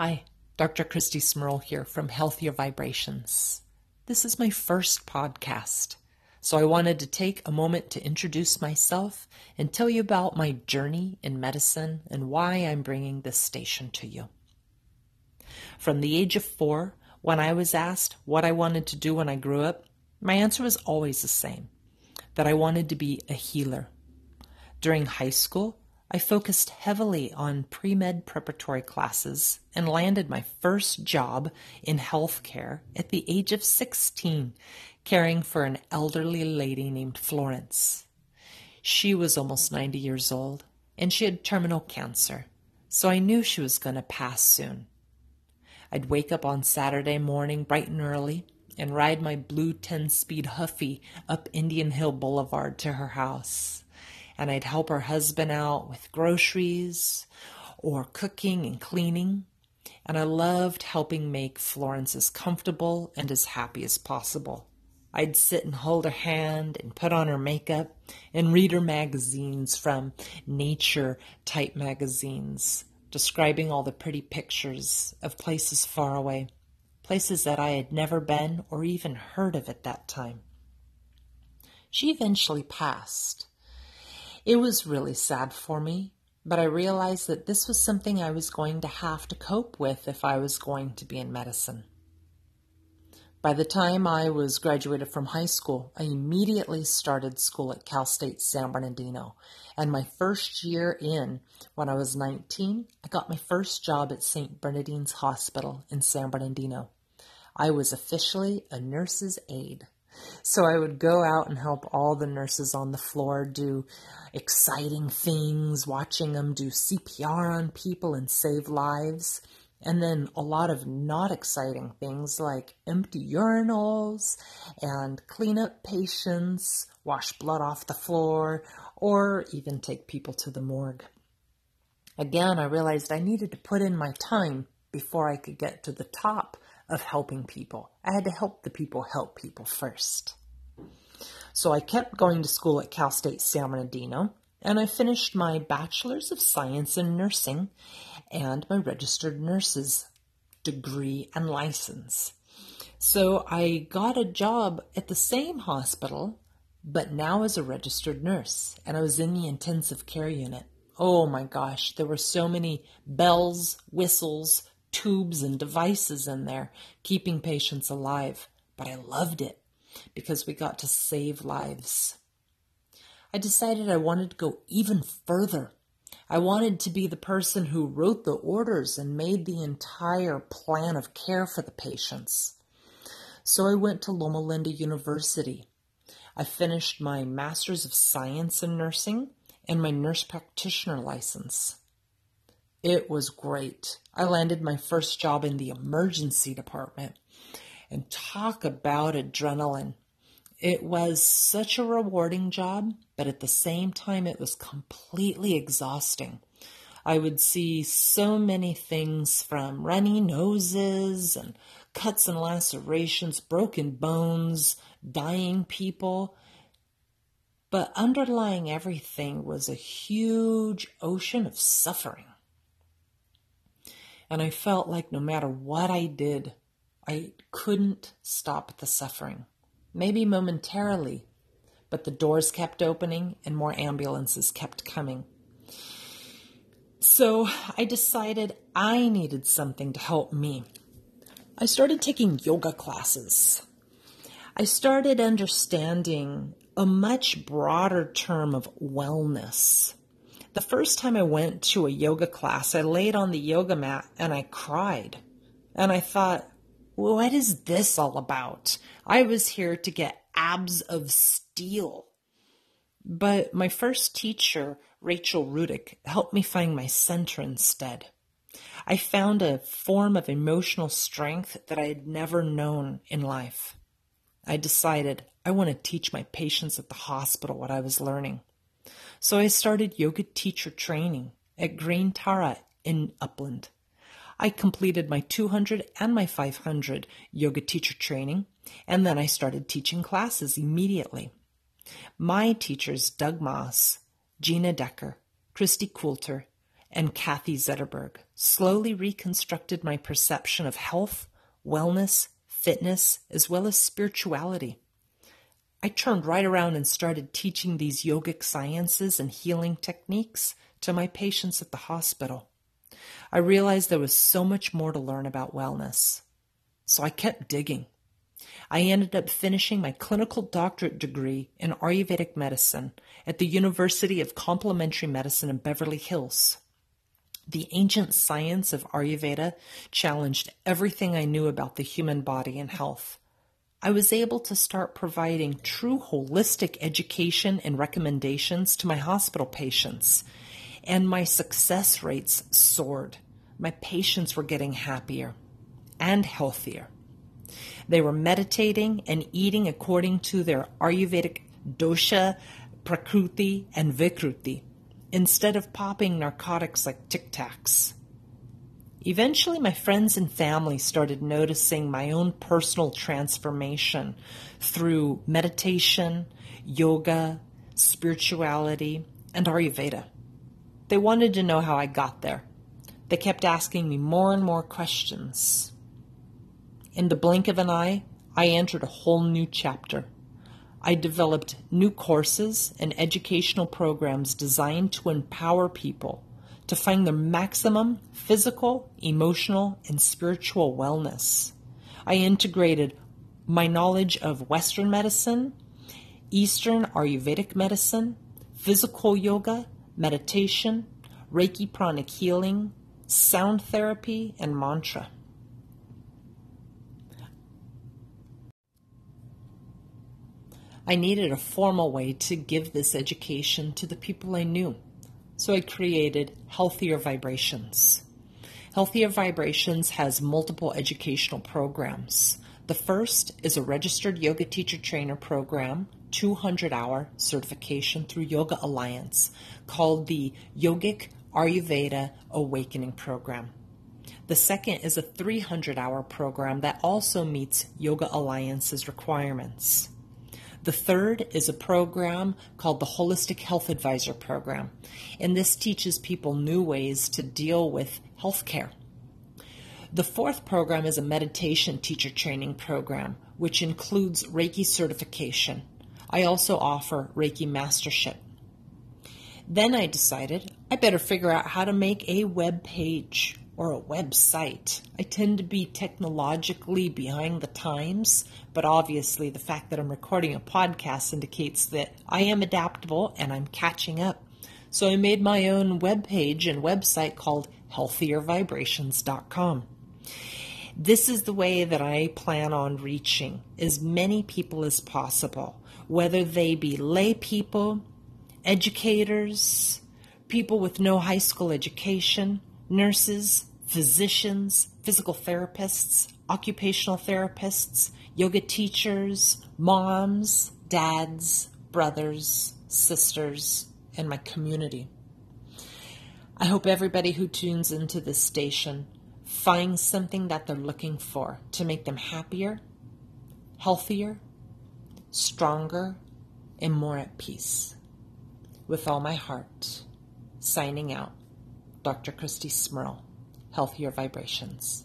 Hi, Dr. Christy Smurl here from Healthier Vibrations. This is my first podcast, so I wanted to take a moment to introduce myself and tell you about my journey in medicine and why I'm bringing this station to you. From the age of four, when I was asked what I wanted to do when I grew up, my answer was always the same that I wanted to be a healer. During high school, I focused heavily on pre med preparatory classes and landed my first job in healthcare at the age of 16, caring for an elderly lady named Florence. She was almost 90 years old and she had terminal cancer, so I knew she was going to pass soon. I'd wake up on Saturday morning bright and early and ride my blue 10 speed Huffy up Indian Hill Boulevard to her house and I'd help her husband out with groceries or cooking and cleaning. And I loved helping make Florence as comfortable and as happy as possible. I'd sit and hold her hand and put on her makeup and read her magazines from nature type magazines, describing all the pretty pictures of places far away, places that I had never been or even heard of at that time. She eventually passed, it was really sad for me, but I realized that this was something I was going to have to cope with if I was going to be in medicine. By the time I was graduated from high school, I immediately started school at Cal State San Bernardino. And my first year in, when I was 19, I got my first job at St. Bernardine's Hospital in San Bernardino. I was officially a nurse's aide. So I would go out and help all the nurses on the floor do exciting things, watching them do CPR on people and save lives. And then a lot of not exciting things like empty urinals and clean up patients, wash blood off the floor, or even take people to the morgue. Again, I realized I needed to put in my time before I could get to the top of helping people. I had to help the people help people first. So I kept going to school at Cal State San Bernardino, and I finished my Bachelor's of Science in Nursing and my registered nurse's degree and license. So I got a job at the same hospital, but now as a registered nurse, and I was in the intensive care unit. Oh my gosh, there were so many bells, whistles, tubes and devices in there, keeping patients alive. But I loved it because we got to save lives. I decided I wanted to go even further. I wanted to be the person who wrote the orders and made the entire plan of care for the patients. So I went to Loma Linda University. I finished my Master's of Science in Nursing and my nurse practitioner license. It was great. I landed my first job in the emergency department. And talk about adrenaline. It was such a rewarding job, but at the same time, it was completely exhausting. I would see so many things from runny noses and cuts and lacerations, broken bones, dying people. But underlying everything was a huge ocean of suffering. And I felt like no matter what I did, I couldn't stop the suffering. Maybe momentarily, but the doors kept opening and more ambulances kept coming. So I decided I needed something to help me. I started taking yoga classes. I started understanding a much broader term of wellness. The first time I went to a yoga class, I laid on the yoga mat and I cried. And I thought, what is this all about? I was here to get abs of steel. But my first teacher, Rachel Rudick, helped me find my center instead. I found a form of emotional strength that I had never known in life. I decided I want to teach my patients at the hospital what I was learning. So I started yoga teacher training at Green Tara in Upland. I completed my 200 and my 500 yoga teacher training, and then I started teaching classes immediately. My teachers, Doug Moss, Gina Decker, Christy Coulter, and Kathy Zetterberg slowly reconstructed my perception of health, wellness, fitness, as well as spirituality. I turned right around and started teaching these yogic sciences and healing techniques to my patients at the hospital. I realized there was so much more to learn about wellness. So I kept digging. I ended up finishing my clinical doctorate degree in Ayurvedic medicine at the University of Complementary Medicine in Beverly Hills. The ancient science of Ayurveda challenged everything I knew about the human body and health. I was able to start providing true holistic education and recommendations to my hospital patients, and my success rates soared. My patients were getting happier and healthier. They were meditating and eating according to their Ayurvedic dosha, prakruti, and vikruti, instead of popping narcotics like Tic Tacs. Eventually, my friends and family started noticing my own personal transformation through meditation, yoga, spirituality, and Ayurveda. They wanted to know how I got there. They kept asking me more and more questions. In the blink of an eye, I entered a whole new chapter. I developed new courses and educational programs designed to empower people to find their maximum physical, emotional, and spiritual wellness. I integrated my knowledge of Western medicine, Eastern Ayurvedic medicine, physical yoga, meditation, Reiki pranic healing, sound therapy, and mantra. I needed a formal way to give this education to the people I knew. So I created Healthier Vibrations. Healthier Vibrations has multiple educational programs. The first is a registered yoga teacher trainer program, 200 hour certification through Yoga Alliance, called the Yogic Ayurveda Awakening Program. The second is a 300 hour program that also meets Yoga Alliance's requirements. The third is a program called the Holistic Health Advisor Program, and this teaches people new ways to deal with healthcare. The fourth program is a meditation teacher training program, which includes Reiki certification. I also offer Reiki mastership. Then I decided I better figure out how to make a web page or a website. I tend to be technologically behind the times, but obviously the fact that I'm recording a podcast indicates that I am adaptable and I'm catching up. So I made my own webpage and website called healthiervibrations.com. This is the way that I plan on reaching as many people as possible, whether they be lay people, educators, people with no high school education, nurses, physicians, physical therapists, occupational therapists, yoga teachers, moms, dads, brothers, sisters, and my community. I hope everybody who tunes into this station finds something that they're looking for to make them happier, healthier, stronger, and more at peace. With all my heart, signing out, Dr. Christy Smurl healthier vibrations.